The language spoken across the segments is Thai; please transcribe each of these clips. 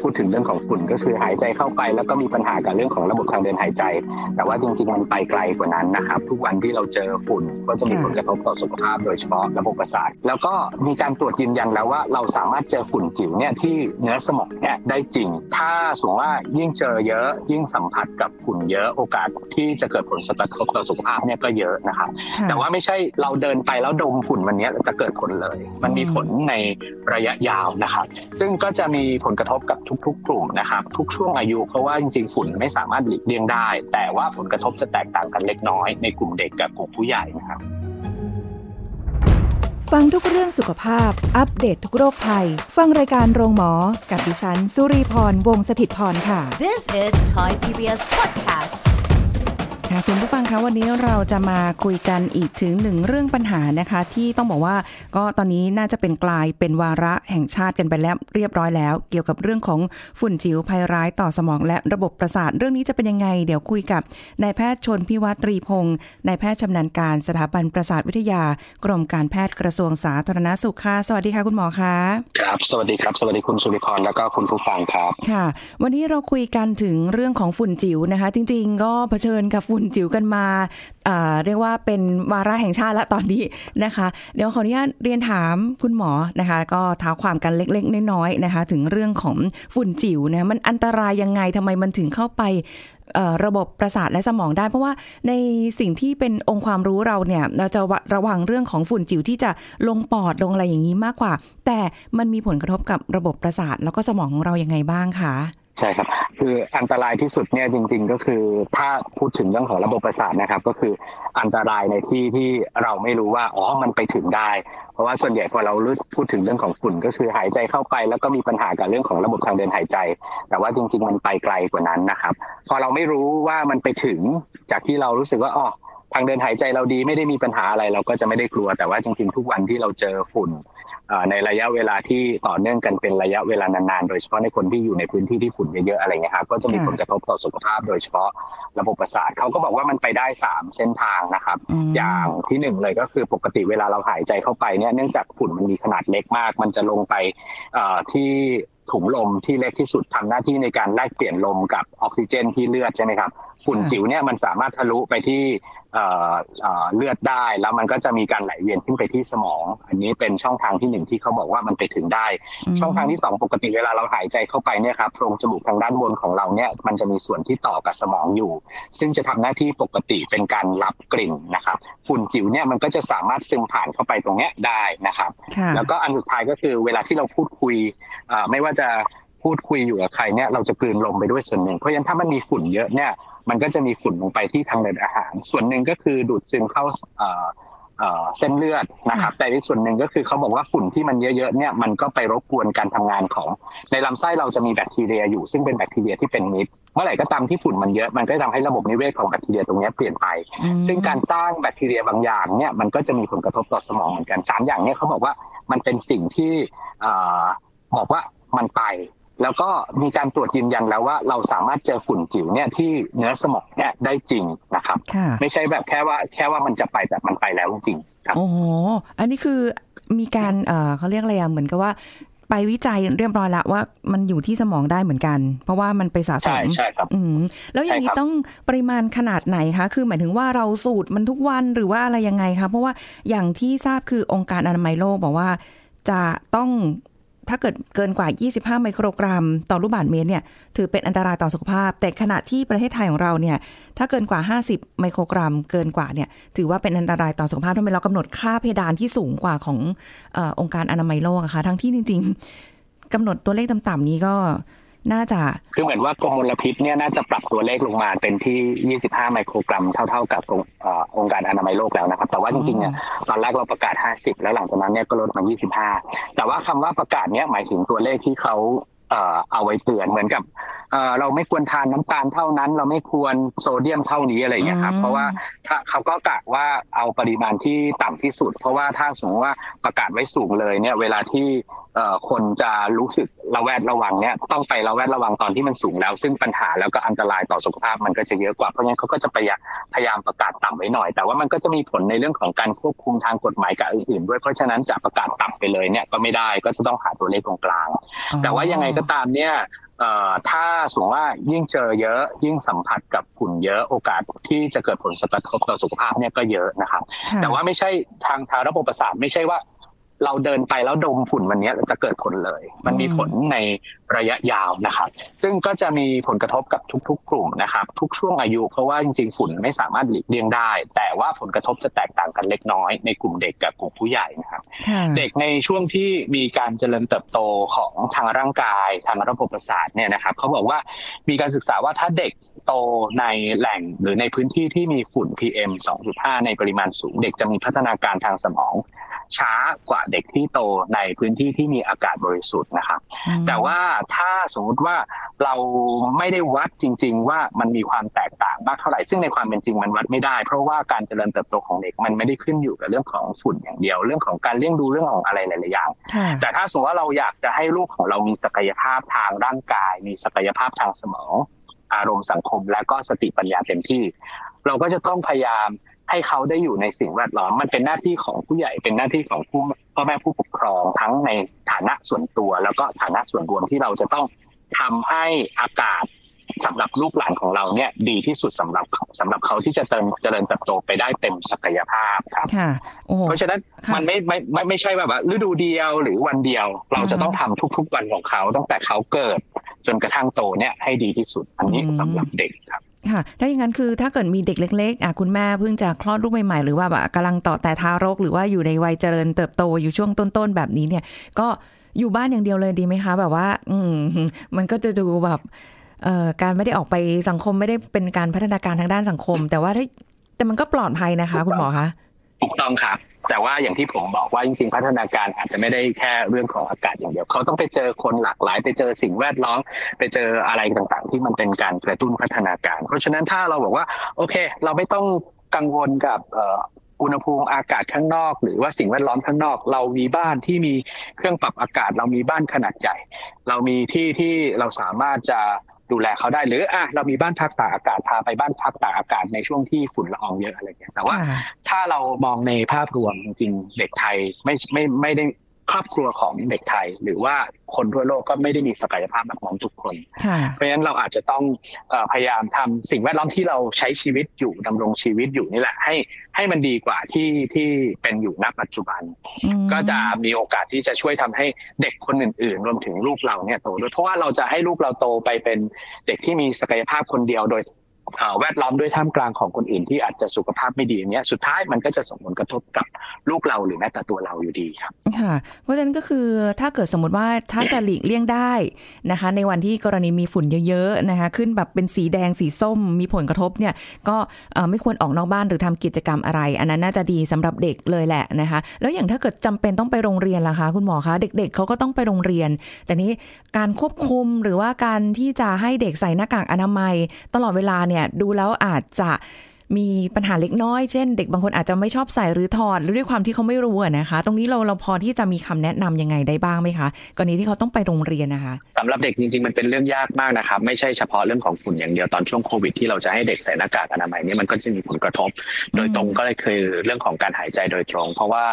พอเราพูดถึงเรื่องของฝุ่นก็คือหายใจเข้าไป แล้วก็มีปัญหากับเรื่องของระบบทางเดินหายใจ แต่ว่าจริงๆมันไปไกลกว่านั้นนะครับ ทุกวันที่เราเจอฝุ่นก็จะมีผลกระทบต่อสุขภาพโดยเฉพาะระบบประสาทแล้วก็มีการตรวจยืนยันแล้วว่าเราสามารถเจอฝุ่นจิ๋วเนี่ยที่เนื้อสมองเนี่ยได้จริง ถ้าสมมติว่ายิ่งเจอเยอะ ยิ่งสัมผัสกับฝุ่นเยอะโอกาสที่จะเกิดผลกระทบต่อสุขภาพเนี่ยก็เยอะนะครับแต่ว่าไม่ใช่เราเดินไปแล้วดมฝุ่นวันนี้จะเกิดผลเลย มันมีผลในระยะยาวนะครับ ซึ่งก็จะมีผลกระทบกับทุก ๆ กลุ่มนะครับทุกช่วงอายุเพราะว่าจริงๆฝุ่นไม่สามารถหลีกเลี่ยงได้ แต่ว่าผลกระทบจะแตกต่างกันเล็กน้อยในกลุ่มเด็กกับกลุ่มผู้ใหญ่นะครับฟังทุกเรื่องสุขภาพ อัปเดตททุกโรคภัย ฟังรายการโรงหมอ กับดิฉัน สุรีพร วงศิตพร ค่ะ This is Thai PBS podcast. ค่ะคุณผู้ฟัง คะวันนี้เราจะมาคุยกันอีกถึงหนึ่งเรื่องปัญหานะคะ ที่ต้องบอกว่าก็ตอนนี้น่าจะเป็นกลายเป็นวาระแห่งชาติกันไปแล้วเรียบร้อยแล้ว เกี่ยวกับเรื่องของฝุ่นจิ๋วภัยร้ายต่อสมองและระบบประสาท เรื่องนี้จะเป็นยังไง เดี๋ยวคุยกับนายแพทย์ชนพิวัตรีพงศ์นายแพทย์ชำนาญการสถาบันประสาทวิทยา กรมการแพทย์กระทรวงสาธารณสุขค่ะสวัสดีค่ะคุณหมอคะครับสวัสดีครับสวัสดีคุณสุริพรแล้วก็คุณผู้ฟังครับค่ะ วันนี้เราคุยกันถึงเรื่องของฝุ่นจิ๋วนะคะ จริง ๆ ก็เผชิญกับฝุ่นจิ๋วกันมาาเรียกว่าเป็นวาระแห่งชาติละตอนนี้นะคะ เดี๋ยวขออนุญาตเรียนถามคุณหมอนะคะ ก็ท้าความกันเล็กๆ น้อยๆนะคะ ถึงเรื่องของฝุ่นจิ๋วนะมันอันตรายยังไงทำไมมันถึงเข้าไประบบประสาทและสมองได้ เพราะว่าในสิ่งที่เป็นองค์ความรู้เราเนี่ย เราจะระวังเรื่องของฝุ่นจิ๋วที่จะลงปอดลงอะไรอย่างนี้มากกว่า แต่มันมีผลกระทบกับระบบประสาทแล้วก็สมองของเรายังไงบ้างคะ ใช่ครับ คืออันตรายที่สุดเนี่ยจริง ๆ ก็คือถ้าพูดถึงเรื่องของระบบประสาทนะครับ ก็คืออันตรายในที่ที่เราไม่รู้ว่าอ๋อมันไปถึงได้ เพราะว่าส่วนใหญ่พอเราพูดถึงเรื่องของฝุ่น ก็คือหายใจเข้าไป แล้วก็มีปัญหากับเรื่องของระบบทางเดินหายใจ แต่ว่าจริง ๆ มันไปไกลกว่านั้นนะครับ พอเราไม่รู้ว่ามันไปถึงจากที่เรารู้สึกว่าอ๋อทางเดินหายใจเราดีไม่ได้มีปัญหาอะไร เราก็จะไม่ได้กลัวแต่ว่าจริง ๆ ทุกวันที่เราเจอฝุ่น ในระยะเวลาที่ต่อเนื่องกันเป็นระยะเวลานานๆ โดยเฉพาะในคนที่อยู่ในพื้นที่ที่ฝุ่นเยอะๆอะไรเงี้ยครับก็จะมีผลกระทบต่อสุขภาพโดยเฉพาะระบบประสาทเขาก็บอกว่ามันไปได้สามเส้นทางนะครับ อย่างที่หนึ่งเลยก็คือปกติเวลาเราหายใจเข้าไปเนี่ยเนื่องจากฝุ่นมันมีขนาดเล็กมาก มันจะลงไปที่ถุงลมที่เล็กที่สุดทำหน้าที่ในการแลกเปลี่ยนลมกับออกซิเจนที่เลือดใช่ไหมครับฝุ่นจิ๋วเนี่ยมันสามารถทะลุไปที่ เลือดได้ แล้วมันก็จะมีการไหลเวียนขึ้นไปที่สมอง อันนี้เป็นช่องทางที่หนึ่งที่เขาบอกว่ามันไปถึงได้ ช่องทางที่สองปกติเวลาเราหายใจเข้าไปเนี่ยครับโพรงจมูกทางด้านบนของเราเนี่ยมันจะมีส่วนที่ต่อกับสมองอยู่ ซึ่งจะทำหน้าที่ปกติเป็นการรับกลิ่นนะครับฝุ่นจิ๋วเนี่ยมันก็จะสามารถซึมผ่านเข้าไปตรงเนี้ยได้นะครับ แล้วก็อันสุดท้ายก็คือเวลาที่เราพูดคุยไม่ว่าจะ พูดคุยอยู่กับใครเนี่ยเราจะกลืนลมไปด้วยส่วนหนึ่ง เพราะฉะนั้นถ้ามันมีฝุ่นเยอะเนี่ยมันก็จะมีฝุ่นลงไปที่ทางเดินอาหาร ส่วนหนึ่งก็คือดูดซึมเข้าเส้นเลือดนะครับแต่อีกส่วนหนึ่งก็คือเขาบอกว่าฝุ่นที่มันเยอะๆเนี่ยมันก็ไปรบกวนการทำงานของ ในลำไส้เราจะมีแบคทีเรียอยู่ซึ่งเป็นแบคทีเรียที่เป็นมิตรเมื่อไหร่ก็ตามที่ฝุ่นมันเยอะมันก็ทำให้ระบบนิเวศของแบคทีเรียตรงนี้เปลี่ยนไป ซึ่งการสร้างแบคทีเรียบางอย่างเนี่ยมันก็จะมีผลกระทบต่อสมองเหมือนกันสามอย่างนี้เขาบอกว่ามันเป็นสิ่งที่บอกว่ามันไป แล้วก็มีการตรวจยืนยันแล้วว่าเราสามารถเจอฝุ่นจิ๋วเนี่ยที่เนื้อสมองเนี่ยได้จริงนะครับ ไม่ใช่แบบแค่ว่าแค่ว่ามันจะไปแต่มันไปแล้วจริงครับโอ้โหอันนี้คือมีการเอ่อเขาเรียกอะไรอะเหมือนกับว่าไปวิจัยเรียบร้อยละว่ามันอยู่ที่สมองได้เหมือนกัน เพราะว่ามันไปสะสมใช่ใช่ครับอืมแล้วอย่างนี้ต้องปริมาณขนาดไหนคะ คือหมายถึงว่าเราสูตรมันทุกวันหรือว่าอะไรยังไงคะเพราะว่าอย่างที่ทราบคือองค์การอนามัยโลกบอกว่าจะต้อง ถ้าเกิดเกินกว่า 25 ไมโครกรัม ต่อลูกบาศก์เมตรเนี่ยถือเป็นอันตรายต่อสุขภาพ แต่ขณะที่ประเทศไทยของเราเนี่ยถ้าเกินกว่า 50 ไมโครกรัม เกินกว่าเนี่ยถือว่าเป็นอันตรายต่อสุขภาพทำไมเรากำหนดค่าเพดานที่สูงกว่าของอองค์การอนามัยโลกอะคะทั้งที่จริง ๆกำหนดตัวเลขต่ำๆนี้ก็ น่าจะคือเหมือนว่ากรมมลพิษเนี่ยน่าจะปรับตัวเลขลงมาเป็นที่ 25 ไมโครกรัมเท่า ๆ กับองค์การอนามัยโลกแล้วนะครับ แต่ว่าจริงๆเนี่ยตอนแรกเราประกาศ 50 แล้วหลังจากนั้นเนี่ยก็ลดมา 25 แต่ว่าคำว่าประกาศเนี่ยหมายถึงตัวเลขที่เขาเอาไว้เตือนเหมือนกับ เราไม่ควรทานน้ำตาลเท่านั้น เราไม่ควรโซเดียมเท่านี้อะไรอย่างเงี้ยครับเพราะว่าถ้าเขาก็กะว่าเอาปริมาณที่ต่ำที่สุด เพราะว่าถ้าสมมติว่าประกาศไว้สูงเลยเนี่ยเวลาที่คนจะรู้สึกระแวดระวังเนี่ยต้องไประแวดระวังตอนที่มันสูงแล้ว ซึ่งปัญหาแล้วก็อันตรายต่อสุขภาพมันก็จะเยอะกว่าเพราะงั้นเขาก็จะพยายามประกาศต่ำไว้หน่อย แต่ว่ามันก็จะมีผลในเรื่องของการควบคุมทางกฎหมายกับอื่นๆด้วยเพราะฉะนั้นจะประกาศต่ำไปเลยเนี่ยก็ไม่ได้ก็จะต้องหาตัวเลขตรงกลาง แต่ว่ายังไงก็ตามเนี่ย ถ้าสมมติว่ายิ่งเจอเยอะ ยิ่งสัมผัสกับฝุ่นเยอะโอกาสที่จะเกิดผลกระทบต่อสุขภาพเนี่ยก็เยอะนะครับ แต่ว่าไม่ใช่ทางทางระบบประสาทไม่ใช่ว่า เราเดินไปแล้วดมฝุ่นวันนี้จะเกิดผลเลย มันมีผลในระยะยาวนะครับ ซึ่งก็จะมีผลกระทบกับทุก ๆ กลุ่มนะครับ ทุกช่วงอายุเพราะว่าจริงๆฝุ่นไม่สามารถหลีกเลี่ยงได้ แต่ว่าผลกระทบจะแตกต่างกันเล็กน้อย ในกลุ่มเด็กกับกลุ่มผู้ใหญ่นะครับ เด็กในช่วงที่มีการเจริญเติบโตของทางร่างกาย ทางระบบประสาทเนี่ยนะครับเขาบอกว่ามีการศึกษาว่าถ้าเด็กโตในแหล่งหรือในพื้นที่ที่มีฝุ่น PM 2.5 ในปริมาณสูง เด็กจะมีพัฒนาการทางสมอง ช้ากว่าเด็กที่โตในพื้นที่ที่มีอากาศบริสุทธิ์นะครับแต่ว่าถ้าสมมุติว่าเราไม่ได้วัดจริง ๆ ว่ามันมีความแตกต่างมากเท่าไหร่ ซึ่งในความเป็นจริงมันวัดไม่ได้ เพราะว่าการเจริญเติบโตของเด็กมันไม่ได้ขึ้นอยู่กับเรื่องของฝุ่นอย่างเดียว เรื่องของการเลี้ยงดูเรื่องของอะไรหลายๆอย่าง แต่ถ้าสมมติว่าเราอยากจะให้ลูกของเรามีศักยภาพทางร่างกาย มีศักยภาพทางสมองอารมณ์สังคมและก็สติปัญญาเต็มที่ เราก็จะต้องพยายาม ให้เขาได้อยู่ในสิ่งแวดล้อม มันเป็นหน้าที่ของผู้ใหญ่เป็นหน้าที่ของผู้พ่อแม่ผู้ปกครองทั้งในฐานะส่วนตัว แล้วก็ฐานะส่วนรวมที่เราจะต้องทำให้อากาศสำหรับลูกหลานของเราเนี่ยดีที่สุดสำหรับสำหรับเขาที่จะเติมเจริญเติบโตไปได้เต็มศักยภาพครับเพราะฉะนั้นมันไม่ไม่ไม่ไม่ใช่แบบว่าฤดูเดียวหรือวันเดียว เราจะต้องทำทุก ๆ วันของเขาตั้งแต่เขาเกิด จนกระทั่งโตเนี่ยให้ดีที่สุดอันนี้สำหรับเด็กครับ ค่ะถ้าอย่างนั้นคือถ้าเกิดมีเด็กเล็กๆอะคุณแม่เพิ่งจะคลอดลูกใหม่ๆ หรือว่าแบบกำลังต่อแต่ทารก หรือว่าอยู่ในวัยเจริญเติบโตอยู่ช่วงต้นๆแบบนี้เนี่ย ก็อยู่บ้านอย่างเดียวเลยดีไหมคะ แบบว่า อืมมันก็จะดูแบบเอ่อการไม่ได้ออกไปสังคมไม่ได้เป็นการพัฒนาการทางด้านสังคม แต่ว่าถ้าแต่มันก็ปลอดภัยนะคะ คุณหมอคะถูกต้องครับ แต่ว่าอย่างที่ผมบอกว่าจริงๆพัฒนาการอาจจะไม่ได้แค่เรื่องของอากาศอย่างเดียว เขาต้องไปเจอคนหลากหลาย ไปเจอสิ่งแวดล้อมไปเจออะไรต่างๆ ที่มันเป็นการกระตุ้นพัฒนาการ เพราะฉะนั้นถ้าเราบอกว่า โอเค เราไม่ต้องกังวลกับอุณหภูมิอากาศข้างนอก หรือว่าสิ่งแวดล้อมข้างนอก เรามีบ้านที่มีเครื่องปรับอากาศ เรามีบ้านขนาดใหญ่ เรามีที่ที่เราสามารถจะ ดูแลเขาได้หรืออะเรามีบ้านพักตากอากาศพาไปบ้านพักตากอากาศในช่วงที่ฝุ่นละอองเยอะอะไรอย่างเงี้ยแต่ว่าถ้าเรามองในภาพรวมจริงๆเด็กไทยไม่ไม่ไม่ได้ ครอบครัวของเด็กไทย หรือว่าคนทั่วโลกก็ไม่ได้มีศักยภาพแบบนั้นทุกคน เพราะฉะนั้นเราอาจจะต้องพยายามทำสิ่งแวดล้อมที่เราใช้ชีวิตอยู่ดำรงชีวิตอยู่นี่แหละ ให้ให้มันดีกว่าที่ที่เป็นอยู่ณปัจจุบัน ก็จะมีโอกาสที่จะช่วยทำให้เด็กคนอื่น ๆ รวมถึงลูกเราเนี่ยโตด้วยเพราะว่าเราจะให้ลูกเราโตไปเป็นเด็กที่มีศักยภาพคนเดียวโดย แวดล้อมด้วยท่ามกลางของคนอื่นที่อาจจะสุขภาพไม่ดีอย่างเงี้ยสุดท้ายมันก็จะส่งผลกระทบกับลูกเราหรือแม้แต่ตัวเราอยู่ดีครับค่ะ เพราะฉะนั้นก็คือถ้าเกิดสมมติว่าถ้าจะหลีกเลี่ยงได้นะคะ ในวันที่กรณีมีฝุ่นเยอะๆนะคะ ขึ้นแบบเป็นสีแดงสีส้ม มีผลกระทบเนี่ยก็ไม่ควรออกนอกบ้านหรือทำกิจกรรมอะไร อันนั้นน่าจะดีสำหรับเด็กเลยแหละนะคะ แล้วอย่างถ้าเกิดจำเป็นต้องไปโรงเรียนล่ะคะ คุณหมอคะเด็ก ๆเขาก็ต้องไปโรงเรียน แต่นี้การควบคุมหรือว่าการที่จะให้เด็กใส่หน้ากากอนามัย ตลอดเวลาเนี่ยดูแล้วอาจจะมีปัญหาเล็กน้อย เช่น เด็กบางคนอาจจะไม่ชอบใส่หรือถอดหรือด้วยความที่เขาไม่รู้นะคะ ตรงนี้เราเราพอที่จะมีคำแนะนํำยังไงได้บ้างไหมคะกรณีที่เขาต้องไปโรงเรียนนะคะสำหรับเด็กจริงๆมันเป็นเรื่องยากมากนะครับ ไม่ใช่เฉพาะเรื่องของฝุ่นอย่างเดียวตอนช่วงโควิดที่เราจะให้เด็กใส่หน้ากากอนามัยนี่มันก็จะมีผลกระทบ โดยตรงก็เลยคือเรื่องของการหายใจโดยตรง เพราะว่า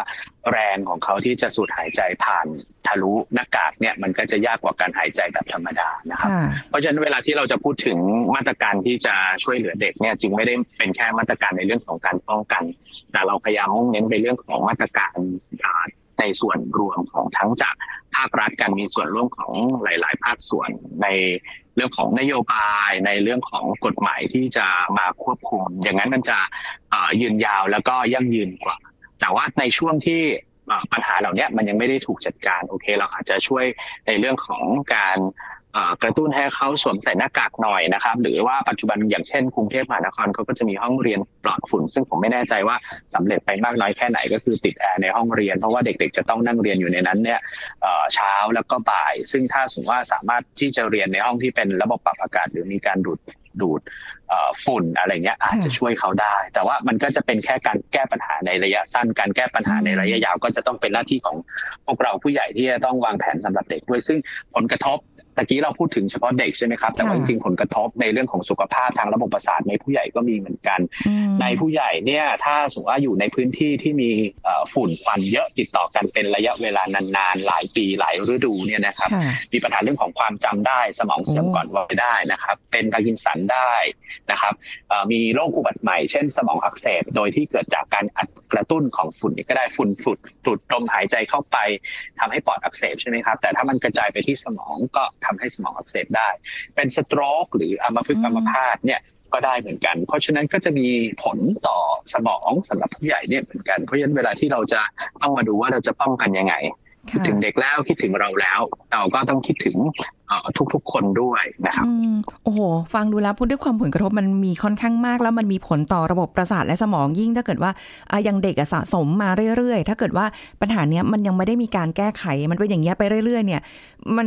แรงของเขาที่จะสูดหายใจผ่านทะลุหน้ากากเนี่ยมันก็จะยากกว่าการหายใจแบบธรรมดานะครับ เพราะฉะนั้นเวลาที่เราจะพูดถึงมาตรการที่จะช่วยเหลือเด็กเนี่ยจึงไม่ได้เป็นแค่มาตรการในเรื่องของการป้องกัน แต่เราพยายามมุ่งเน้นไปเรื่องของมาตรการในส่วนรวมของทั้งจากภาครัฐการมีส่วนร่วมของหลาย ๆ ภาคส่วนในเรื่องของนโยบายในเรื่องของกฎหมายที่จะมาควบคุม อย่างนั้นมันจะยืนยาวแล้วก็ยั่งยืนกว่า แต่ว่าในช่วงที่ปัญหาเหล่านี้มันยังไม่ได้ถูกจัดการโอเค เราอาจจะช่วยในเรื่องของการ กระตุ้นให้เขาสวมใส่หน้ากากหน่อยนะครับ หรือว่าปัจจุบันอย่างเช่นกรุงเทพมหานครเขาก็จะมีห้องเรียนปลอดฝุ่น ซึ่งผมไม่แน่ใจว่าสำเร็จไปมากน้อยแค่ไหนก็คือติดแอร์ในห้องเรียนเพราะว่าเด็กๆ จะต้องนั่งเรียนอยู่ในนั้นเนี่ยเช้าแล้วก็บ่าย ซึ่งถ้าสมมติว่าสามารถที่จะเรียนในห้องที่เป็นระบบปรับอากาศ หรือมีการดูดดูดฝุ่นอะไรเงี้ยอาจจะช่วยเขาได้ แต่ว่ามันก็จะเป็นแค่การแก้ปัญหาในระยะสั้น การแก้ปัญหาในระยะยาวก็จะต้องเป็นหน้าที่ของพวกเราผู้ใหญ่ที่จะต้องวางแผนสำหรับเด็กด้วยซึ่งผลกระทบ ตะกี้เราพูดถึงเฉพาะเด็กใช่ไหมครับ แต่ว่าจริงๆผลกระทบในเรื่องของสุขภาพทางระบบประสาทในผู้ใหญ่ก็มีเหมือนกัน ในผู้ใหญ่เนี่ยถ้าสมมติว่าอยู่ในพื้นที่ที่มีฝุ่นควันเยอะติดต่อกันเป็นระยะเวลานานๆ หลายปีหลายฤดูเนี่ยนะครับมีปัญหาเรื่องของความจำได้สมองเสื่อมก่อนวัยได้นะครับ เป็นพาร์กินสันได้นะครับมีโรคอุบัติใหม่เช่นสมองอักเสบโดยที่เกิดจากการอัดกระตุ้นของฝุ่นก็ได้ฝุ่นฝุ่นดูดลมหายใจเข้าไปทำให้ปอดอักเสบใช่ไหมครับ แต่ถ้ามันกระจายไปที่สมองก็ทำให้สมองอักเสบได้ เป็น stroke หรืออัมพฤกษ์อัมพาตเนี่ยก็ได้เหมือนกัน เพราะฉะนั้นก็จะมีผลต่อสมองสำหรับผู้ใหญ่เนี่ยเหมือนกัน เพราะฉะนั้นเวลาที่เราจะต้องมาดูว่าเราจะป้องกันยังไงคิดถึงเด็กแล้วคิดถึงเราแล้ว เราก็ต้องคิดถึง ทุกๆคนด้วยนะครับโอ้โห ฟังดูแล้วพูดด้วยความผลกระทบมันมีค่อนข้างมาก แล้วมันมีผลต่อระบบประสาทและสมองยิ่ง ถ้าเกิดว่าอย่างเด็กสะสมมาเรื่อยๆ ถ้าเกิดว่าปัญหาเนี้ยมันยังไม่ได้มีการแก้ไขมันเป็นอย่างเงี้ยไปเรื่อยๆ เนี่ย มัน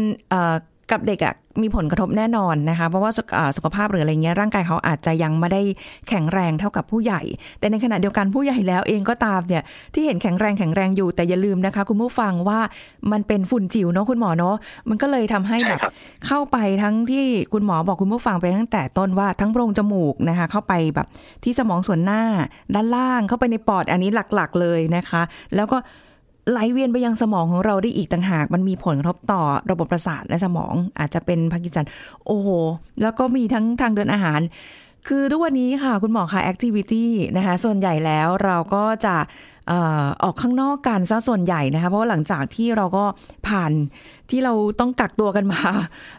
กับเด็กอะ่ะมีผลกระทบแน่นอนนะคะ เพราะว่าสุขภาพหรืออะไรเงี้ยร่างกายเขาอาจจะยังไม่ได้แข็งแรงเท่ากับผู้ใหญ่ แต่ในขณะเดียวกันผู้ใหญ่แล้วเองก็ตามเนี่ยที่เห็นแข็งแรงแข็งแรงอยู่แต่อย่าลืมนะคะ คุณผู้ฟังว่ามันเป็นฝุ่นจิ๋วเนาะคุณหมอเนาะมันก็เลยทำให้แบบเข้าไปทั้งที่คุณหมอบอกคุณผู้ฟังไปตั้งแต่ต้นว่าทั้งโพรงจมูกนะคะ เข้าไปแบบที่สมองส่วนหน้าด้านล่างเข้าไปในปอดอันนี้หลักๆเลยนะคะ แล้วก็ ไหลเวียนไปยังสมองของเราได้อีกต่างหาก มันมีผลกระทบต่อระบบประสาทและสมองอาจจะเป็นพาร์กินสันโอ้โห แล้วก็มีทั้งทางเดินอาหาร คือทุกวันนี้ค่ะ คุณหมอคะแอคทิวิตี้นะคะส่วนใหญ่แล้วเราก็จะออกข้างนอกกันซะส่วนใหญ่นะคะ เพราะว่าหลังจากที่เราก็ผ่านที่เราต้องกักตัวกันมา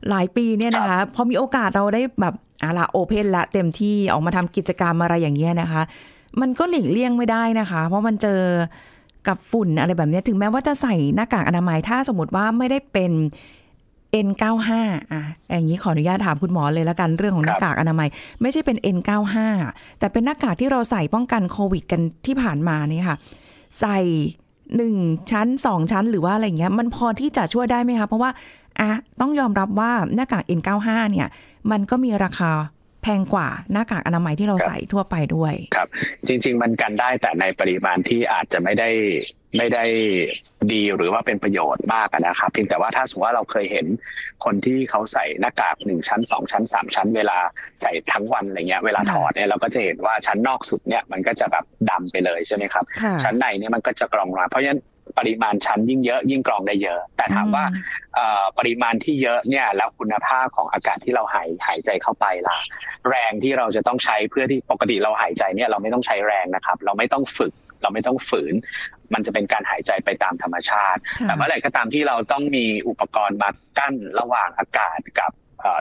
หลายปีเนี่ยนะคะ พอมีโอกาสเราได้แบบอาลาโอเพนละเต็มที่ออกมาทำกิจกรรมอะไรอย่างเงี้ยนะคะ มันก็หลีกเลี่ยงไม่ได้นะคะ เพราะมันเจอ กับฝุ่นอะไรแบบนี้ถึงแม้ว่าจะใส่หน้ากากอนามัยถ้าสมมติว่าไม่ได้เป็น N95 อะอย่างนี้ขออนุญาตถามคุณหมอเลยแล้วกันเรื่องของหน้ากากอนามัย ไม่ใช่เป็น N95 แต่เป็นหน้ากากที่เราใส่ป้องกันโควิดกันที่ผ่านมานี่ค่ะ ใส่หนึ่งชั้นสองชั้นหรือว่าอะไรเงี้ย มันพอที่จะช่วยได้ไหมคะ เพราะว่าอะต้องยอมรับว่าหน้ากาก N95 เนี่ย มันก็มีราคา แพงกว่าหน้ากากอนามัยที่เราใส่ทั่วไปด้วยครับ จริง ๆ มันกันได้แต่ในปริมาณที่อาจจะไม่ได้ไม่ได้ดีหรือว่าเป็นประโยชน์มากนะครับเพียงแต่ว่าถ้าสมมติว่าเราเคยเห็นคนที่เขาใส่หน้ากากหนึ่งชั้นสองชั้นสามชั้น เวลาใส่ทั้งวันอะไรเงี้ย เวลาถอดเนี่ยเราก็จะเห็นว่าชั้นนอกสุดเนี่ยมันก็จะแบบดำไปเลยใช่ไหมครับ ชั้นในเนี่ยมันก็จะกรองมาเพราะฉะนั้น ปริมาณชั้นยิ่งเยอะยิ่งกรองได้เยอะ แต่ถามว่าปริมาณที่เยอะเนี่ยแล้วคุณภาพของอากาศที่เราหายหายใจเข้าไปล่ะ แรงที่เราจะต้องใช้เพื่อที่ปกติเราหายใจเนี่ยเราไม่ต้องใช้แรงนะครับ เราไม่ต้องฝึกเราไม่ต้องฝืน มันจะเป็นการหายใจไปตามธรรมชาติ แต่เมื่อไหร่ก็ตามที่เราต้องมีอุปกรณ์มากั้นระหว่างอากาศกับ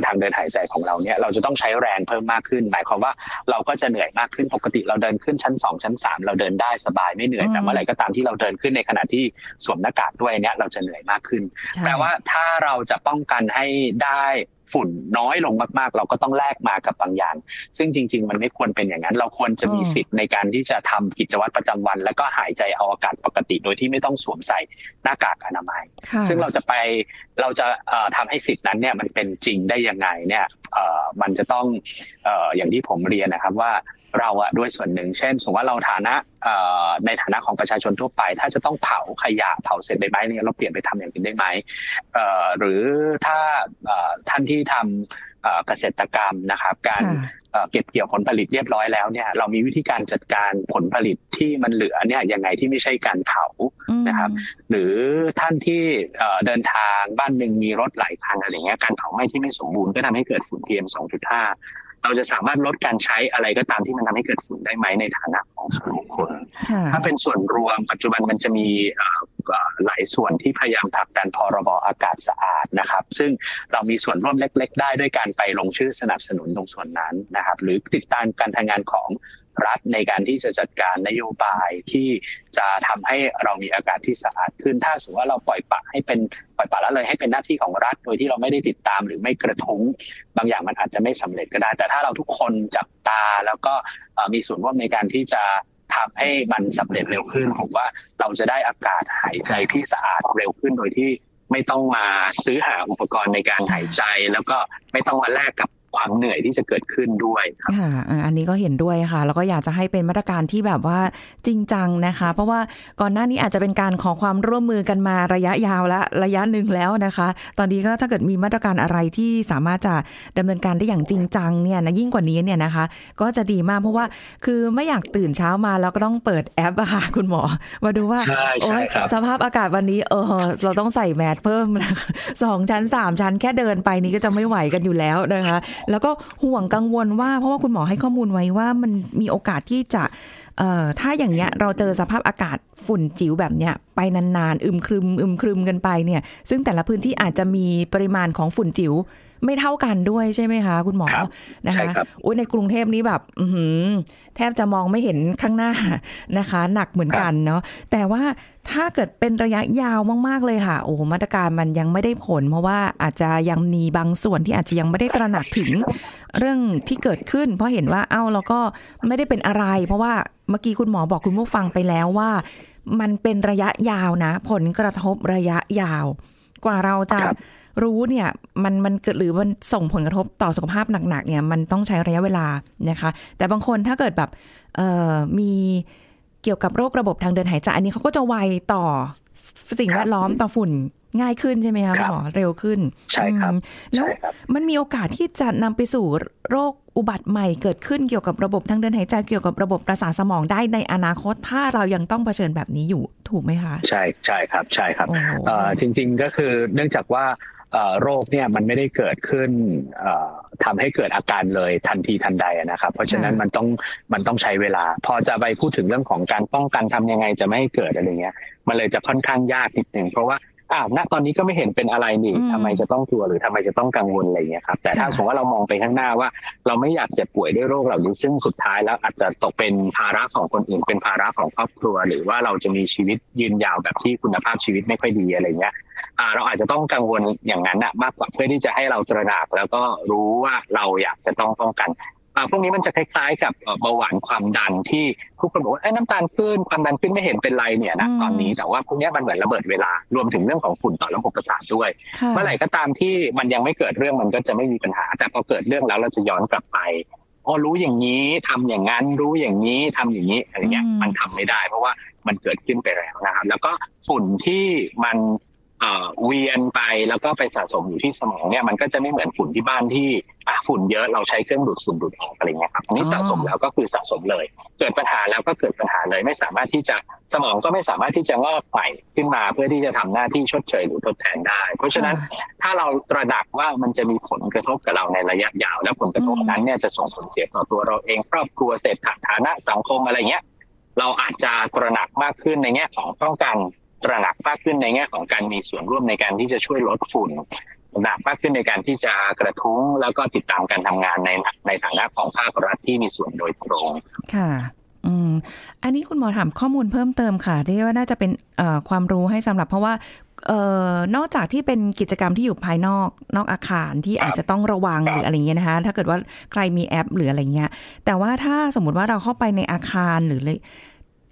ทางเดินหายใจของเราเนี่ยเราจะต้องใช้แรงเพิ่มมากขึ้น หมายความว่าเราก็จะเหนื่อยมากขึ้นปกติเราเดินขึ้นชั้น 2 ชั้น 3 เราเดินได้สบายไม่เหนื่อยแต่เมื่อไหร่ก็ตามที่เราเดินขึ้นในขณะที่สวมหน้ากากด้วยเนี่ยเราจะเหนื่อยมากขึ้นแปลว่าถ้าเราจะป้องกันให้ได้ ฝุ่นน้อยลงมากๆ เราก็ต้องแลกมากับบางอย่าง ซึ่งจริง ๆ มันไม่ควรเป็นอย่างนั้น เราควรจะมีสิทธิ์ในการที่จะทำกิจวัตรประจำวัน แล้วก็หายใจเอาอากาศปกติโดยที่ไม่ต้องสวมใส่หน้ากากอนามัย ซึ่งเราจะไปเราจะทำให้สิทธินั้นเนี่ยมันเป็นจริงได้ยังไงเนี่ยมันจะต้องอย่างที่ผมเรียนนะครับว่า เราอะด้วยส่วนหนึ่ง เช่นสมมติว่าเราฐานะในฐานะของประชาชนทั่วไป ถ้าจะต้องเผาขยะเผาเศษใบไม้เนี่ยเราเปลี่ยนไปทำอย่างอื่นได้ไหมหรือถ้าท่านที่ทำเกษตรกรรมนะครับ การเก็บเกี่ยวผลผลิตเรียบร้อยแล้วเนี่ย เรามีวิธีการจัดการผลผลิตที่มันเหลือเนี่ยยังไงที่ไม่ใช่การเผานะครับ หรือท่านที่เดินทางบ้านหนึ่งมีรถหลายคันอะไรเงี้ยการเผาไหม้ที่ไม่สมบูรณ์ก็ทำให้เกิดฝุ่น PM 2.5 เราจะสามารถลดการใช้อะไรก็ตามที่มันทำให้เกิดฝุ่นได้ไหมในฐานะของส่วนบุคคลถ้าเป็นส่วนรวมปัจจุบันมันจะมีหลายส่วนที่พยายามผลักดันพรบอากาศสะอาดนะครับ ซึ่งเรามีส่วนร่วมเล็ก ๆ ได้ด้วยการไปลงชื่อสนับสนุนตรงส่วนนั้นนะครับ หรือติดตามการทำงานของ รัฐในการที่จะจัดการนโยบายที่จะทำให้เรามีอากาศที่สะอาดขึ้น ถ้าสมมติว่าเราปล่อยปะให้เป็นปล่อยปะละเลยให้เป็นหน้าที่ของรัฐโดยที่เราไม่ได้ติดตามหรือไม่กระทุ้งบางอย่างมันอาจจะไม่สำเร็จก็ได้ แต่ถ้าเราทุกคนจับตาแล้วก็มีส่วนร่วมในการที่จะทำให้มันสำเร็จเร็วขึ้นผมว่าเราจะได้อากาศหายใจที่สะอาดเร็วขึ้นโดยที่ไม่ต้องมาซื้อหาอุปกรณ์ในการหายใจ แล้วก็ไม่ต้องมาแลกกับ ความเหนื่อยที่จะเกิดขึ้นด้วยครับค่ะอ่าอันนี้ก็เห็นด้วยค่ะ แล้วก็อยากจะให้เป็นมาตรการที่แบบว่าจริงจังนะคะ เพราะว่าก่อนหน้านี้อาจจะเป็นการขอความร่วมมือกันมาระยะยาวและระยะหนึ่งแล้วนะคะ ตอนนี้ก็ถ้าเกิดมีมาตรการอะไรที่สามารถจะดำเนินการได้อย่างจริงจังเนี่ยนะยิ่งกว่านี้เนี่ยนะคะ ก็จะดีมากเพราะว่าคือไม่อยากตื่นเช้ามาแล้วก็ต้องเปิดแอปอะค่ะคุณหมอ มาดูว่าใช่ใช่โอ๊ยครับสภาพอากาศวันนี้เออเราต้องใส่แมสเพิ่มนะคะสองชั้นสามชั้นแค่เดินไปนี้ก็จะไม่ไหวกันอยู่แล้วนะคะแล้วก็ห่วงกังวลว่าเพราะว่าคุณหมอให้ข้อมูลไว้ว่ามันมีโอกาสที่จะเออถ้าอย่างเนี้ยเราเจอสภาพอากาศฝุ่นจิ๋วแบบเนี้ยไปนานๆอึมครึมอึมครึมกันไปเนี่ย ซึ่งแต่ละพื้นที่อาจจะมีปริมาณของฝุ่นจิ๋ว ไม่เท่ากันด้วยใช่ไหมคะ คุณหมอครับนะใช่คะครับอุ้ยในกรุงเทพนี้แบบอือหือแทบจะมองไม่เห็นข้างหน้านะคะ หนักเหมือนกันเนาะแต่ว่าถ้าเกิดเป็นระยะยาวมาก ๆ เลยค่ะ โอ้โหมาตรการมันยังไม่ได้ผล เพราะว่าอาจจะยังมีบางส่วนที่อาจจะยังไม่ได้ตระหนักถึงเรื่องที่เกิดขึ้น เพราะเห็นว่าเอ้าเราก็ไม่ได้เป็นอะไร เพราะว่าเมื่อกี้คุณหมอบอกคุณผู้ฟังไปแล้วว่า มันเป็นระยะยาวนะ ผลกระทบระยะยาว กว่าเราจะค รับรู้เนี่ยมันมันเกิดหรือมันส่งผลกระทบต่อสุขภาพหนักๆเนี่ยมันต้องใช้ระยะเวลานะคะ แต่บางคนถ้าเกิดแบบเอ่อมีเกี่ยวกับโรคระบบทางเดินหายใจอันนี้เขาก็จะไวต่อสิ่งแวดล้อมต่อฝุ่นง่ายขึ้นใช่ไหมคะคคุรับณหมอเร็วขึ้น ใช่ครับอืมแล้วใช่ครับมันมีโอกาสที่จะนำไปสู่โรคอุบัติใหม่เกิดขึ้นเกี่ยวกับระบบทางเดินหายใจเกี่ยวกับระบบประสาทสมองได้ในอนาคต ถ้าเรายังต้องเผชิญแบบนี้อยู่ถูกไหมคะ ใช่ใช่ครับใช่ครับโอ้โหเอ่อจริงๆก็คือเนื่องจากว่าเอ่อ โรคเนี่ยมันไม่ได้เกิดขึ้นเอ่อทำให้เกิดอาการเลยทันทีทันใดนะครับ เพราะฉะนั้นมันต้องมันต้องใช้เวลา พอจะไปพูดถึงเรื่องของการป้องกันทำยังไงจะไม่ให้เกิดอะไรเงี้ยมันเลยจะค่อนข้างยากนิดนึงเพราะว่า อ้าวณตอนนี้ก็ไม่เห็นเป็นอะไรนี่อืมทำไมจะต้องกลัวหรือทำไมจะต้องกังวลอะไรเงี้ยครับแต่ถ้าค่ะสมมติว่าเรามองไปข้างหน้าว่า เราไม่อยากเจ็บป่วยด้วยโรคเหล่านี้ซึ่งสุดท้ายแล้วอาจจะตกเป็นภาระของคนอื่น เป็นภาระของครอบครัว หรือว่าเราจะมีชีวิตยืนยาวแบบที่คุณภาพชีวิตไม่ค่อยดีอะไรเงี้ยอ่าเราอาจจะต้องกังวลอย่างนั้นอะมากกว่าเพื่อที่จะให้เราตระหนักแล้วก็รู้ว่าเราอยากจะต้องป้องกันอ่า พวกนี้มันจะคล้ายๆ กับเอ่อเบาหวานความดันที่ทุกคนบอกว่าเอ้ยน้ำตาลขึ้นความดันขึ้นไม่เห็นเป็นไรเนี่ยนะอืมตอนนี้แต่ว่าพวกเนี้ยมันเหมือนระเบิดเวลารวมถึงเรื่องของฝุ่นต่อระบบประสาทด้วยค่ะเมื่อไหร่ก็ตามที่มันยังไม่เกิดเรื่องมันก็จะไม่มีปัญหา แต่พอเกิดเรื่องแล้วเราจะย้อนกลับไปอ๋อรู้อย่างนี้ทำอย่างนั้นรู้อย่างนี้ทำอย่างนี้อะไรเงี้ยอืมมันทำไม่ได้ เพราะว่ามันเกิดขึ้นไปแล้วนะครับ แล้วก็ฝุ่นที่มัน เอ่อเวียนไปแล้วก็ไปสะสมอยู่ที่สมองเนี่ยมันก็จะไม่เหมือนฝุ่นที่บ้านที่อะฝุ่นเยอะเราใช้เครื่องดูดฝุ่นดูดออกอะไรเงี้ยครับอันนี้อ๋อสะสมแล้วก็คือสะสมเลย เกิดปัญหาแล้วก็เกิดปัญหาเลยไม่สามารถที่จะสมองก็ไม่สามารถที่จะงอกใหม่ขึ้นมา เพื่อที่จะทำหน้าที่ชดเชยหรือทดแทนได้ เพราะฉะนั้นถ้าเราตระหนักว่ามันจะมีผลกระทบกับเราในระยะยาว และผลกระทบอืมนั้นเนี่ยจะส่งผลเสียต่อตัวเราเองครอบครัวเศรษฐฐานะสังคมอะไรเงี้ยเราอาจจะตระหนักมากขึ้นในแง่ของป้องกัน ตระหนักมากขึ้นในแง่ของการมีส่วนร่วมในการที่จะช่วยลดฝุ่นตระหนักมากขึ้นในการที่จะกระทุ้งแล้วก็ติดตามการทำงานในในฐานะของภาครัฐที่มีส่วนโดยตรง ค่ะ อืม อันนี้คุณหมอถามข้อมูลเพิ่มเติมค่ะที่ว่าน่าจะเป็นเอ่อความรู้ให้สำหรับเพราะว่าเอ่อนอกจากที่เป็นกิจกรรมที่อยู่ภายนอกนอกอาคารที่อาจจะต้องระวังครับหรืออะไรเงี้ยนะคะ ถ้าเกิดว่าใครมีแอปหรืออะไรเงี้ย แต่ว่าถ้าสมมติว่าเราเข้าไปในอาคารหรือเลย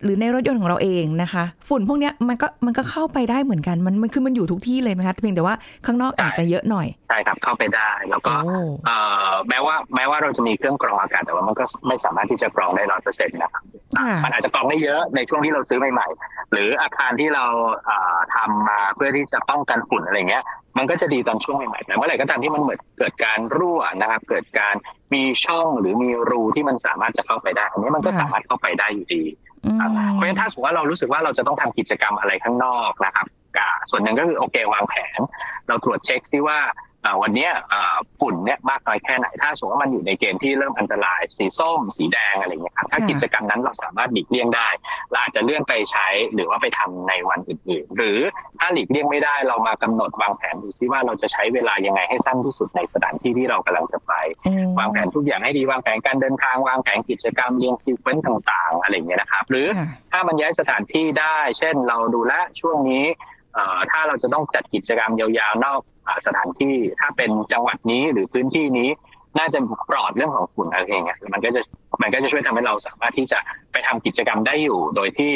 หรือในรถยนต์ของเราเองนะคะ ฝุ่นพวกเนี้ยมันก็มันก็เข้าไปได้เหมือนกันมันมันคือมันอยู่ทุกที่เลยไหมคะเพียงแต่ว่าข้างนอกอาจจะเยอะหน่อยใช่ครับเข้าไปได้แล้วก็โอ้เอ่อแม้ว่าแม้ว่าเราจะมีเครื่องกรองอากาศแต่ว่ามันก็ไม่สามารถที่จะกรองได้ร้อยเปอร์เซ็นต์นะครับค่ะมันอาจจะกรองได้เยอะในช่วงที่เราซื้อใหม่ๆหรืออาคารที่เราเอ่อทำมาเพื่อที่จะป้องกันฝุ่นอะไรเงี้ย มันก็จะดีตอนช่วงใหม่ๆแต่เมื่อไหร่ก็ตามที่มันเหมือนเกิดการรั่วนะครับ เกิดการมีช่องหรือมีรูที่มันสามารถจะเข้าไปได้ อันนี้มันก็ค่ะสามารถเข้าไปได้อยู่ดีอืมครับเพราะฉะนั้นถ้าสมมติว่าเรารู้สึกว่าเราจะต้องทำกิจกรรมอะไรข้างนอกนะครับอ่าส่วนหนึ่งก็คือโอเควางแผน เราตรวจเช็คซิว่าอ่า วันเนี้ยอ่าฝุ่นเนี่ยมากน้อยแค่ไหน ถ้าสมมติว่ามันอยู่ในเกณฑ์ที่เริ่มอันตราย สีส้ม สีแดงอะไรอย่างเงี้ยครับ ถ้าค่ะกิจกรรมนั้นเราสามารถหลีกเลี่ยงได้เราอาจจะเลื่อนไปใช้หรือว่าไปทำในวันอื่นๆ หรือถ้าหลีกเลี่ยงไม่ได้เรามากำหนดวางแผนดูซิว่าเราจะใช้เวลายังไงให้สั้นที่สุดในสถานที่ที่เรากำลังจะไปอืมวางแผนทุกอย่างให้ดีวางแผนการเดินทางวางแผนกิจกรรมเรียงซีเควนต์ต่างๆ อะไรอย่างเงี้ยนะครับ หรือค่ะถ้ามันย้ายสถานที่ได้ เช่นเราดูแลวช่วงนี้เอ่อถ้าเราจะต้องจัดกิจกรรมยาวๆนอกอ่า สถานที่ถ้าเป็นจังหวัดนี้หรือพื้นที่นี้น่าจะปลอดเรื่องของฝุ่นอะไรอย่างเงี้ยมันก็จะมันก็จะช่วยทำให้เราสามารถที่จะไปทำกิจกรรมได้อยู่ โดยที่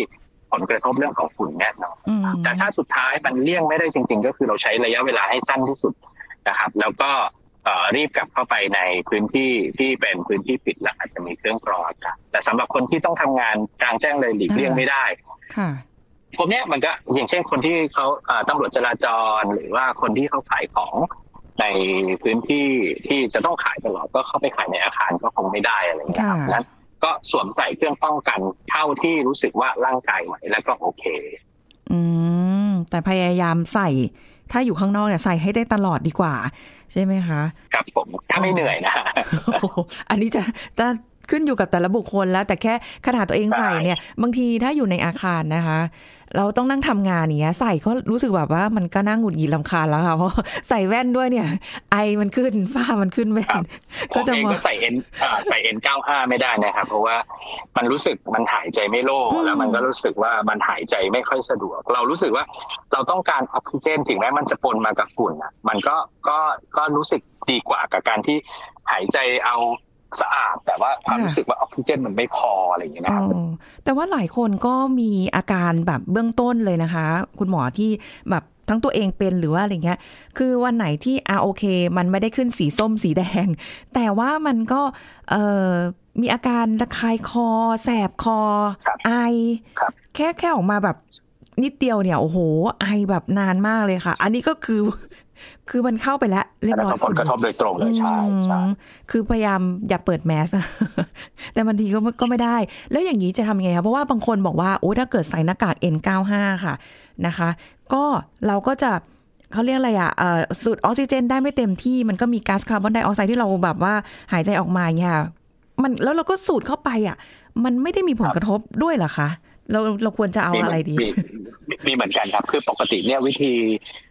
ผลกระทบเรื่องของฝุ่นแน่นอนอืมแต่ถ้าสุดท้ายมันเลี่ยงไม่ได้จริง ๆ ก็คือเราใช้ระยะเวลาให้สั้นที่สุดนะครับ แล้วก็เอ่อรีบกลับเข้าไปในพื้นที่ที่เป็นพื้นที่ปิดแล้วอาจจะมีเครื่องกรองอากาศแต่สำหรับคนที่ต้องทำงานกลางแจ้งเลยหลีกเลี่ยงไม่ได้ค่ะ พวกเนี้ยมันก็อย่างเช่นคนที่เขาเอ่อตำรวจจราจรหรือว่าคนที่เขาขายของในพื้นที่ที่จะต้องขายตลอดก็เข้าไปขายในอาคารก็คงไม่ได้อะไรอย่างเงี้ยครับค่ะนั้นก็สวมใส่เครื่องป้องกันเท่าที่รู้สึกว่าร่างกายไหวแล้วก็โอเค อืม แต่พยายามใส่ ถ้าอยู่ข้างนอกเนี่ยใส่ให้ได้ตลอดดีกว่า ใช่ไหมคะ ครับผมถ้าไม่เหนื่อยนะโอ้โหอันนี้จะจะขึ้นอยู่กับแต่ละบุคคลแล้ว แต่แค่ขนาดตัวเองใส่เนี่ย บางทีถ้าอยู่ในอาคารนะคะ เราต้องนั่งทำงานอย่างเนี้ย ใส่ก็รู้สึกแบบว่ามันก็นั่งหงุดหงิดลำคาญแล้วค่ะเพราะใส่แว่นด้วยเนี่ย ไอมันขึ้นฝ้ามันขึ้นแว่ครันบผก็มจะเองมาก็ใส่เอ็นใส่เอ็นเก้าห้าไม่ได้นะครับ เพราะว่ามันรู้สึกมันหายใจไม่โล่งอืมแล้วมันก็รู้สึกว่ามันหายใจไม่ค่อยสะดวก เรารู้สึกว่าเราต้องการออกซิเจนถึงแม้มันจะปนมากับฝุ่นอะ มันก็ก็ก็รู้สึกดีกว่ากับการที่หายใจเอา สะอาด แต่ว่าความรู้สึกว่าออกซิเจนมันไม่พออะไรอย่างเงี้ยนะครับอ๋อแต่ว่าหลายคนก็มีอาการแบบเบื้องต้นเลยนะคะ คุณหมอที่แบบทั้งตัวเองเป็นหรือว่าอะไรเงี้ย คือวันไหนที่อ่าโอเค มันไม่ได้ขึ้นสีส้มสีแดง แต่ว่ามันก็เอ่อมีอาการระคายคอ แสบคอครับไอครับแค่แค่ออกมาแบบนิดเดียวเนี่ย โอ้โห ไอแบบนานมากเลยค่ะ อันนี้ก็คือ คือมันเข้าไปแล้วเรียบแล้วร้อยก็ผลกระทบโดยตรงเลยใช่ใช่อืมคือพยายามอย่าเปิดแมส แต่บางทีก็ไม่ก็ไม่ได้ แล้วอย่างนี้จะทำยังไงคะเพราะว่าบางคนบอกว่าโอ้ถ้าเกิดใส่หน้ากาก N95 ค่ะนะคะ ก็เราก็จะเขาเรียกอะไรอะเอ่อสูดออกซิเจนได้ไม่เต็มที่มันก็มีก๊าซคาร์บอนไดออกไซด์ที่เราแบบว่าหายใจออกมาเนี่ยค่ะมันแล้วเราก็สูดเข้าไปอะ มันไม่ได้มีผลกระทบด้วยเหรอคะเราเราควรจะเอาอะไรดีมีมีมีเหมือนกันครับ คือปกติเนี่ยวิธีเอ่อ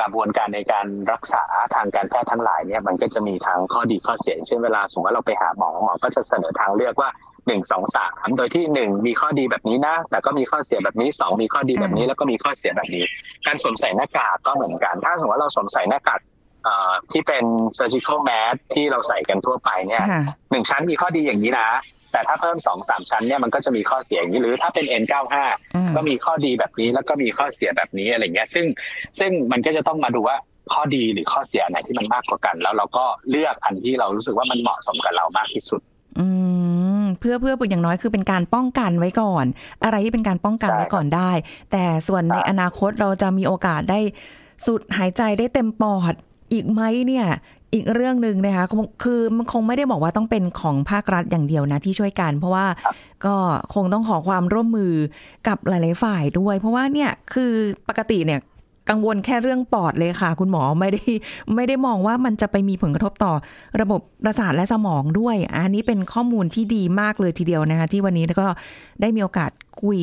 กระบวนการในการรักษาทางการแพทย์ทั้งหลายเนี่ยมันก็จะมีทั้งข้อดีข้อเสียอย่างเช่นเวลาสมมติว่าเราไปหาหมอหมอก็จะเสนอทางเลือกว่าหนึ่งสองสามโดยที่หนึ่งมีข้อดีแบบนี้นะแต่ก็มีข้อเสียแบบนี้สองมีข้อดีแบบนี้แล้วก็มีข้อเสียแบบนี้ การสวมใส่หน้ากากก็เหมือนกัน ถ้าสมมติว่าเราสวมใส่หน้ากากเอ่อที่เป็น surgical mask ที่เราใส่กันทั่วไปเนี่ยค่ะหนึ่งชั้นมีข้อดีอย่างนี้นะ แต่ถ้าเพิ่มสองสามชั้นเนี่ยมันก็จะมีข้อเสียอย่างนี้ หรือถ้าเป็น N95 อืมก็มีข้อดีแบบนี้แล้วก็มีข้อเสียแบบนี้อะไรเงี้ย ซึ่งซึ่งมันก็จะต้องมาดูว่าข้อดีหรือข้อเสียอันไหนที่มันมากกว่ากัน แล้วเราก็เลือกอันที่เรารู้สึกว่ามันเหมาะสมกับเรามากที่สุด อืมเพื่อเพื่ออย่างน้อยคือเป็นการป้องกันไว้ก่อน อะไรที่เป็นการป้องกันใช่ไว้ก่อนได้ แต่ส่วนในใช่อนาคตเราจะมีโอกาสได้สูดหายใจได้เต็มปอดอีกไหมเนี่ย อีกเรื่องหนึ่งนะคะคือมันคงไม่ได้บอกว่าต้องเป็นของภาครัฐอย่างเดียวนะที่ช่วยกัน เพราะว่าก็คงต้องขอความร่วมมือกับหลาย ๆ ฝ่ายด้วย เพราะว่าเนี่ยคือปกติเนี่ยกังวลแค่เรื่องปอดเลยค่ะ คุณหมอไม่ได้ไม่ได้มองว่ามันจะไปมีผลกระทบต่อระบบประสาทและสมองด้วย อันนี้เป็นข้อมูลที่ดีมากเลยทีเดียวนะคะ ที่วันนี้ก็ได้มีโอกาสคุย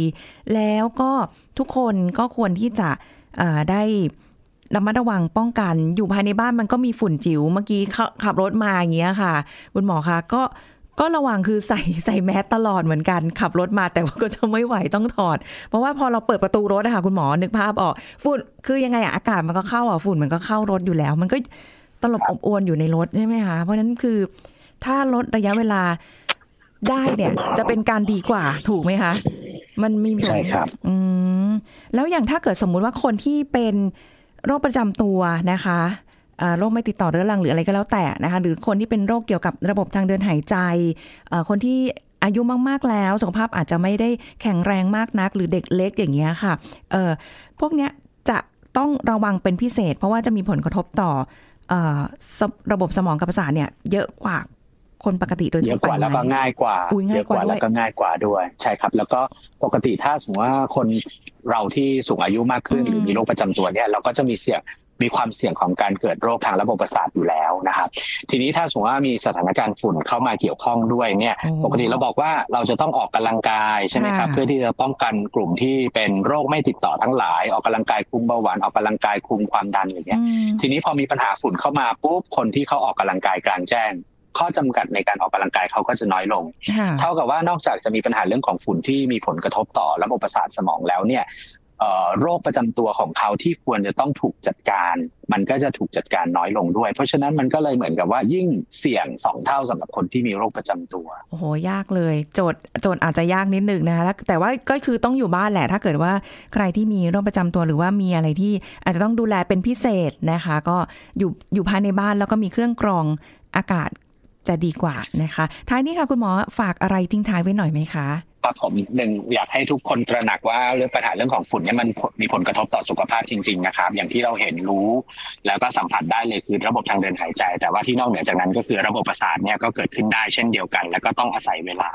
แล้วก็ทุกคนก็ควรที่จะได้ ระมัดระวังป้องกัน อยู่ภายในบ้านมันก็มีฝุ่นจิ๋วเมื่อกี้ขับขับรถมาอย่างเงี้ยค่ะ คุณหมอคะก็ก็ระวังคือใส่ใส่แมสตลอดเหมือนกัน ขับรถมาแต่ว่าก็จะไม่ไหวต้องถอด เพราะว่าพอเราเปิดประตูรถอะค่ะคุณหมอนึกภาพออกฝุ่นคือยังไงอะอากาศมันก็เข้าอะฝุ่นมันก็เข้ารถอยู่แล้ว มันก็ตลบอบอวนอยู่ในรถใช่ไหมคะเพราะฉะนั้นคือถ้าลดระยะเวลาได้เนี่ย จะเป็นการดีกว่าถูกไหมคะมันมีผลใช่ครับ อืมแล้วอย่างถ้าเกิดสมมุติว่าคนที่เป็น โรคประจำตัวนะคะโรคไม่ติดต่อเรื้อรังหรืออะไรก็แล้วแต่นะคะหรือคนที่เป็นโรคเกี่ยวกับระบบทางเดินหายใจ คนที่อายุมาก ๆ แล้ว สุขภาพอาจจะไม่ได้แข็งแรงมากนัก หรือเด็กเล็กอย่างเงี้ยค่ะเออพวกเนี้ยจะต้องระวังเป็นพิเศษ เพราะว่าจะมีผลกระทบต่อออระบบสมองกับประสาทเนี่ยเยอะกว่า คนปกติโดยเยทั่วอะไปกว่าแล้วก็ไหมง่ายกว่าอุ๊ยง่ายกว่าเยอะด้วยแล้วก็ง่ายกว่าด้วย ใช่ครับ แล้วก็ปกติถ้าสมมติว่าคนเราที่สูงอายุมากขึ้นอืมหรือมีโรคประจำตัวเนี่ยเราก็จะมีเสี่ยงมีความเสี่ยงของการเกิดโรคทางระบบประสาทอยู่แล้วนะครับ ทีนี้ถ้าสมมติว่ามีสถานการณ์ฝุ่นเข้ามาเกี่ยวข้องด้วยเนี่ยอ๋อปกติเราบอกว่าเราจะต้องออกกำลังกายใช่ไหมครับค่ะเพื่อที่จะป้องกันกลุ่มที่เป็นโรคไม่ติดต่อทั้งหลาย ออกกำลังกายคุมเบาหวานออกกำลังกายคุมความดันอย่างเงี้ยอืมทีนี้พอมีปัญหาฝุ่นเข้ามาปุ๊บคนที่เขาออกกำลังกายกลางแจ้ง ข้อจำกัดในการออกกำลังกายเขาก็จะน้อยลงค่ะเท่ากับว่านอกจากจะมีปัญหาเรื่องของฝุ่นที่มีผลกระทบต่อระบบประสาทสมองแล้วเนี่ยโรคประจำตัวของเขาที่ควรจะต้องถูกจัดการ มันก็จะถูกจัดการน้อยลงด้วย เพราะฉะนั้นมันก็เลยเหมือนกับว่ายิ่งเสี่ยงสองเท่าสำหรับคนที่มีโรคประจำตัวโอ้โหยากเลย โจทย์โจทย์อาจจะยากนิดหนึ่งนะคะแต่ว่าก็คือต้องอยู่บ้านแหละ ถ้าเกิดว่าใครที่มีโรคประจำตัวหรือว่ามีอะไรที่อาจจะต้องดูแลเป็นพิเศษนะคะ ก็อยู่อยู่ภายในบ้านแล้วก็มีเครื่องกรองอากาศ จะดีกว่านะคะ ท้ายนี้ค่ะคุณหมอฝากอะไรทิ้งท้ายไว้หน่อยไหมคะ ครับผมหนึ่งอยากให้ทุกคนตระหนักว่าเรื่องปัญหาเรื่องของฝุ่นเนี่ยมันมีผลกระทบต่อสุขภาพจริง ๆ นะครับ อย่างที่เราเห็นรู้ แล้วก็สัมผัสได้เลยคือระบบทางเดินหายใจ แต่ว่าที่นอกเหนือจากนั้นก็คือระบบประสาทเนี่ยก็เกิดขึ้นได้เช่นเดียวกัน แล้วก็ต้องอาศัยเวลา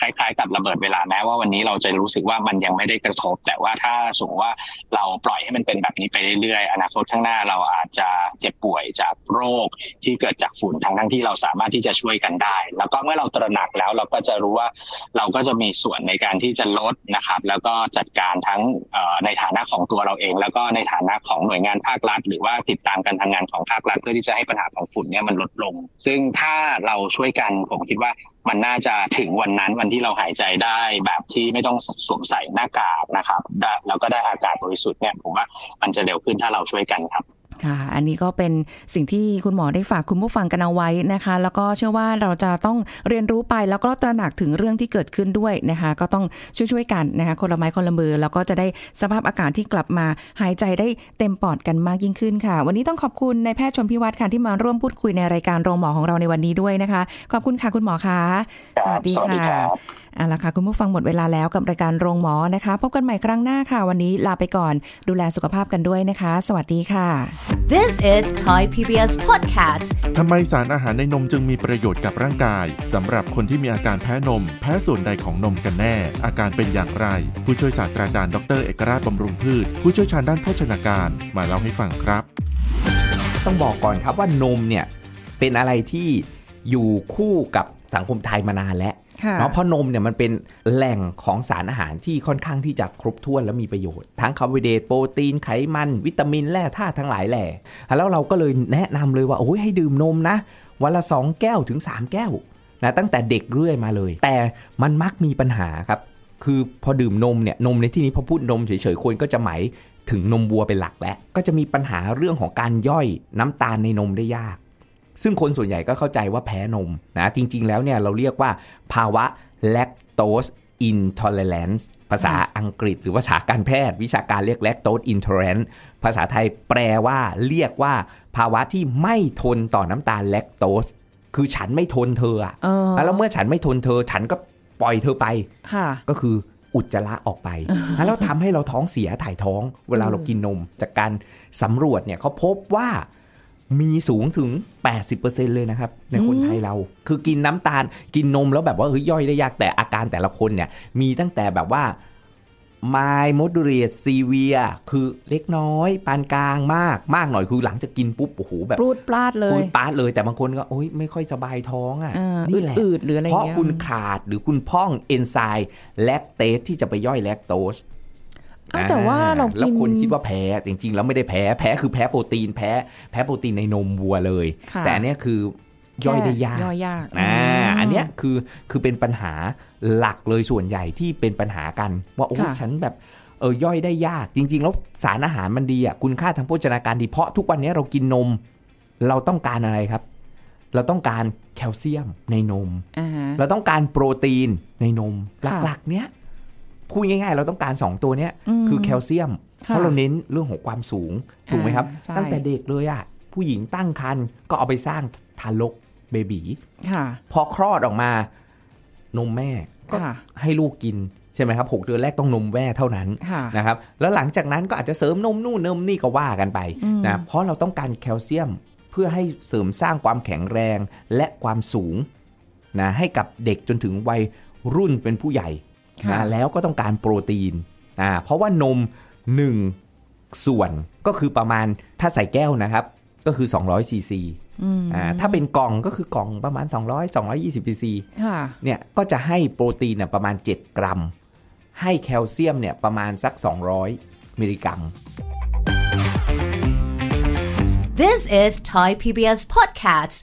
คล้าย ๆ กับระเบิดเวลาแม้ว่าวันนี้เราจะรู้สึกว่ามันยังไม่ได้กระทบ แต่ว่าถ้าสมมติว่าเราปล่อยให้มันเป็นแบบนี้ไปเรื่อยๆอนาคตข้างหน้าเราอาจจะเจ็บป่วยจากโรคที่เกิดจากฝุ่นทั้งทั้งที่เราสามารถที่จะช่วยกันได้ แล้วก็เมื่อเราตระหนักแล้วเราก็จะรู้ว่าเราก็จะมีส่วนในการที่จะลดนะครับ แล้วก็จัดการทั้งในฐานะของตัวเราเอง แล้วก็ในฐานะของหน่วยงานภาครัฐ หรือว่าติดตามการทำงานของภาครัฐเพื่อที่จะให้ปัญหาของฝุ่นเนี่ยมันลดลง ซึ่งถ้าเราช่วยกันผมคิดว่ามันน่าจะถึงวันนั้นวันที่เราหายใจได้แบบที่ไม่ต้องสวมใส่หน้ากากนะครับแล้วก็ได้อากาศบริสุทธิ์เนี่ยผมว่ามันจะเร็วขึ้นถ้าเราช่วยกันครับ ค่ะ อันนี้ก็เป็นสิ่งที่คุณหมอได้ฝากคุณผู้ฟังกันเอาไว้นะคะ แล้วก็เชื่อว่าเราจะต้องเรียนรู้ไปแล้วก็ตระหนักถึงเรื่องที่เกิดขึ้นด้วยนะคะ ก็ต้องช่วยๆกันนะคะ คนละไม้คนละมือ แล้วก็จะได้สภาพอากาศที่กลับมาหายใจได้เต็มปอดกันมากยิ่งขึ้นค่ะ วันนี้ต้องขอบคุณนายแพทย์ชนพิวัตรค่ะที่มาร่วมพูดคุยในรายการโรงหมอของเราในวันนี้ด้วยนะคะ ขอบคุณค่ะคุณหมอคะสวัสดีค่ะเอาละค่ะคุณผู้ฟังหมดเวลาแล้วกับรายการโรงหมอนะคะ พบกันใหม่ครั้งหน้าค่ะ วันนี้ลาไปก่อน ดูแลสุขภาพกันด้วยนะคะ สวัสดีค่ะ This is Thai PBS Podcast ทำไมสารอาหารในนมจึงมีประโยชน์กับร่างกายสำหรับคนที่มีอาการแพ้นม แพ้ส่วนใดของนมกันแน่ อาการเป็นอย่างไร ผู้ช่วยศาสตราจารย์ดรเอกราชบำรุงพืช ผู้เชี่ยวชาญด้านโภชนาการ มาเล่าให้ฟังครับ ต้องบอกก่อนครับว่านมเนี่ยเป็นอะไรที่อยู่คู่กับสังคมไทยมานานแล้ว เนาะเพราะนมเนี่ยมันเป็นแหล่งของสารอาหารที่ค่อนข้างที่จะครบถ้วนและมีประโยชน์ ทั้งคาร์โบไฮเดรตโปรตีนไขมัน วิตามินแร่ธาตุทั้งหลายแหล่ แล้วเราก็เลยแนะนำเลยว่าโอ้ยให้ดื่มนมนะ วันละ 2 แก้วถึง 3 แก้วนะตั้งแต่เด็กเรื่อยมาเลย แต่มันมักมีปัญหาครับ คือพอดื่มนมเนี่ยนมในที่นี้พอพูดนมเฉยๆคนก็จะหมายถึงนมวัวเป็นหลักแล้วก็จะมีปัญหาเรื่องของการย่อยน้ำตาลในนมได้ยาก ซึ่งคนส่วนใหญ่ก็เข้าใจว่าแพ้นมนะจริง ๆ แล้วเนี่ยเราเรียกว่าภาวะ lactose intolerance ภาษาอังกฤษ หรือภาษาการแพทย์ วิชาการเรียก lactose intolerance ภาษาไทยแปลว่าเรียกว่า ภาวะที่ไม่ทนต่อน้ำตาลแลคโตสคือฉันไม่ทนเธออะแล้วเมื่อฉันไม่ทนเธอ ฉันก็ปล่อยเธอไปก็คืออุจจาระออกไป แล้วทำให้เราท้องเสียถ่ายท้อง เวลาเรากินนม จากการสำรวจเนี่ยเขาพบว่า มีสูงถึง 80%เลยนะครับ ในคนไทยเรา คือกินน้ำตาลกินนมแล้วแบบว่าเฮ้ยย่อยได้ยากแต่อาการแต่ละคนเนี่ย มีตั้งแต่แบบว่า my moderate severe คือเล็กน้อย ปานกลางมากมากหน่อยคือหลังจะกินปุ๊บโอ้โหแบบปูดปลาดเลยปูดปลาดเลยแต่บางคนก็โอ้ยไม่ค่อยสบายท้องอะนี่แหละอืดหรืออะไรเพราะคุณขาดหรือคุณพ่องเอนไซม์แลคเตสที่จะไปย่อยแลคโตส แต่ว่าเรากินแล้วคนคิดว่าแพ้จริง ๆ แล้วไม่ได้แพ้แพ้คือแพ้โปรตีนแพ้แพ้โปรตีนในนมวัวเลย แต่อันนี้คือย่อยได้ยากย่อยยากอ่าอันนี้คือคือเป็นปัญหาหลักเลยส่วนใหญ่ที่เป็นปัญหากัน ว่าโอ้ฉันแบบเออย่อยได้ยาก จริง ๆ แล้วสารอาหารมันดีอะคุณค่าทางโภชนาการดีเพราะทุกวันนี้เรากินนม เราต้องการอะไรครับ เราต้องการแคลเซียมในนม เราต้องการโปรตีนในนม หลักๆ เนี้ย พูดง่ายๆ เราต้องการ 2 ตัวเนี้ยคือแคลเซียม เพราะเราเน้นเรื่องของความสูง ถูกไหมครับ ตั้งแต่เด็กเลยอะผู้หญิงตั้งครรภ์ก็เอาไปสร้างทารกเบบีพอคลอดออกมานมแม่ก็ให้ลูกกินใช่ไหมครับหกเดือนแรกต้องนมแม่เท่านั้นนะครับแล้วหลังจากนั้นก็อาจจะเสริมนมนู่นนมนี่ก็ว่ากันไปนะเพราะเราต้องการแคลเซียมเพื่อให้เสริมสร้างความแข็งแรงและความสูงนะให้กับเด็กจนถึงวัยรุ่นเป็นผู้ใหญ่ นะแล้วก็ต้องการโปรตีนอ่าเพราะว่านม 1 ส่วนก็คือประมาณถ้าใส่แก้วนะครับ ก็คือ 200ซีซีอ่าถ้าเป็นกล่องก็คือกล่องประมาณ 200 220ซีซีเนี่ยก็จะให้โปรตีนประมาณ 7 กรัม ให้แคลเซียมเนี่ยประมาณสัก 200 มิลลิกรัม This is Thai PBS Podcast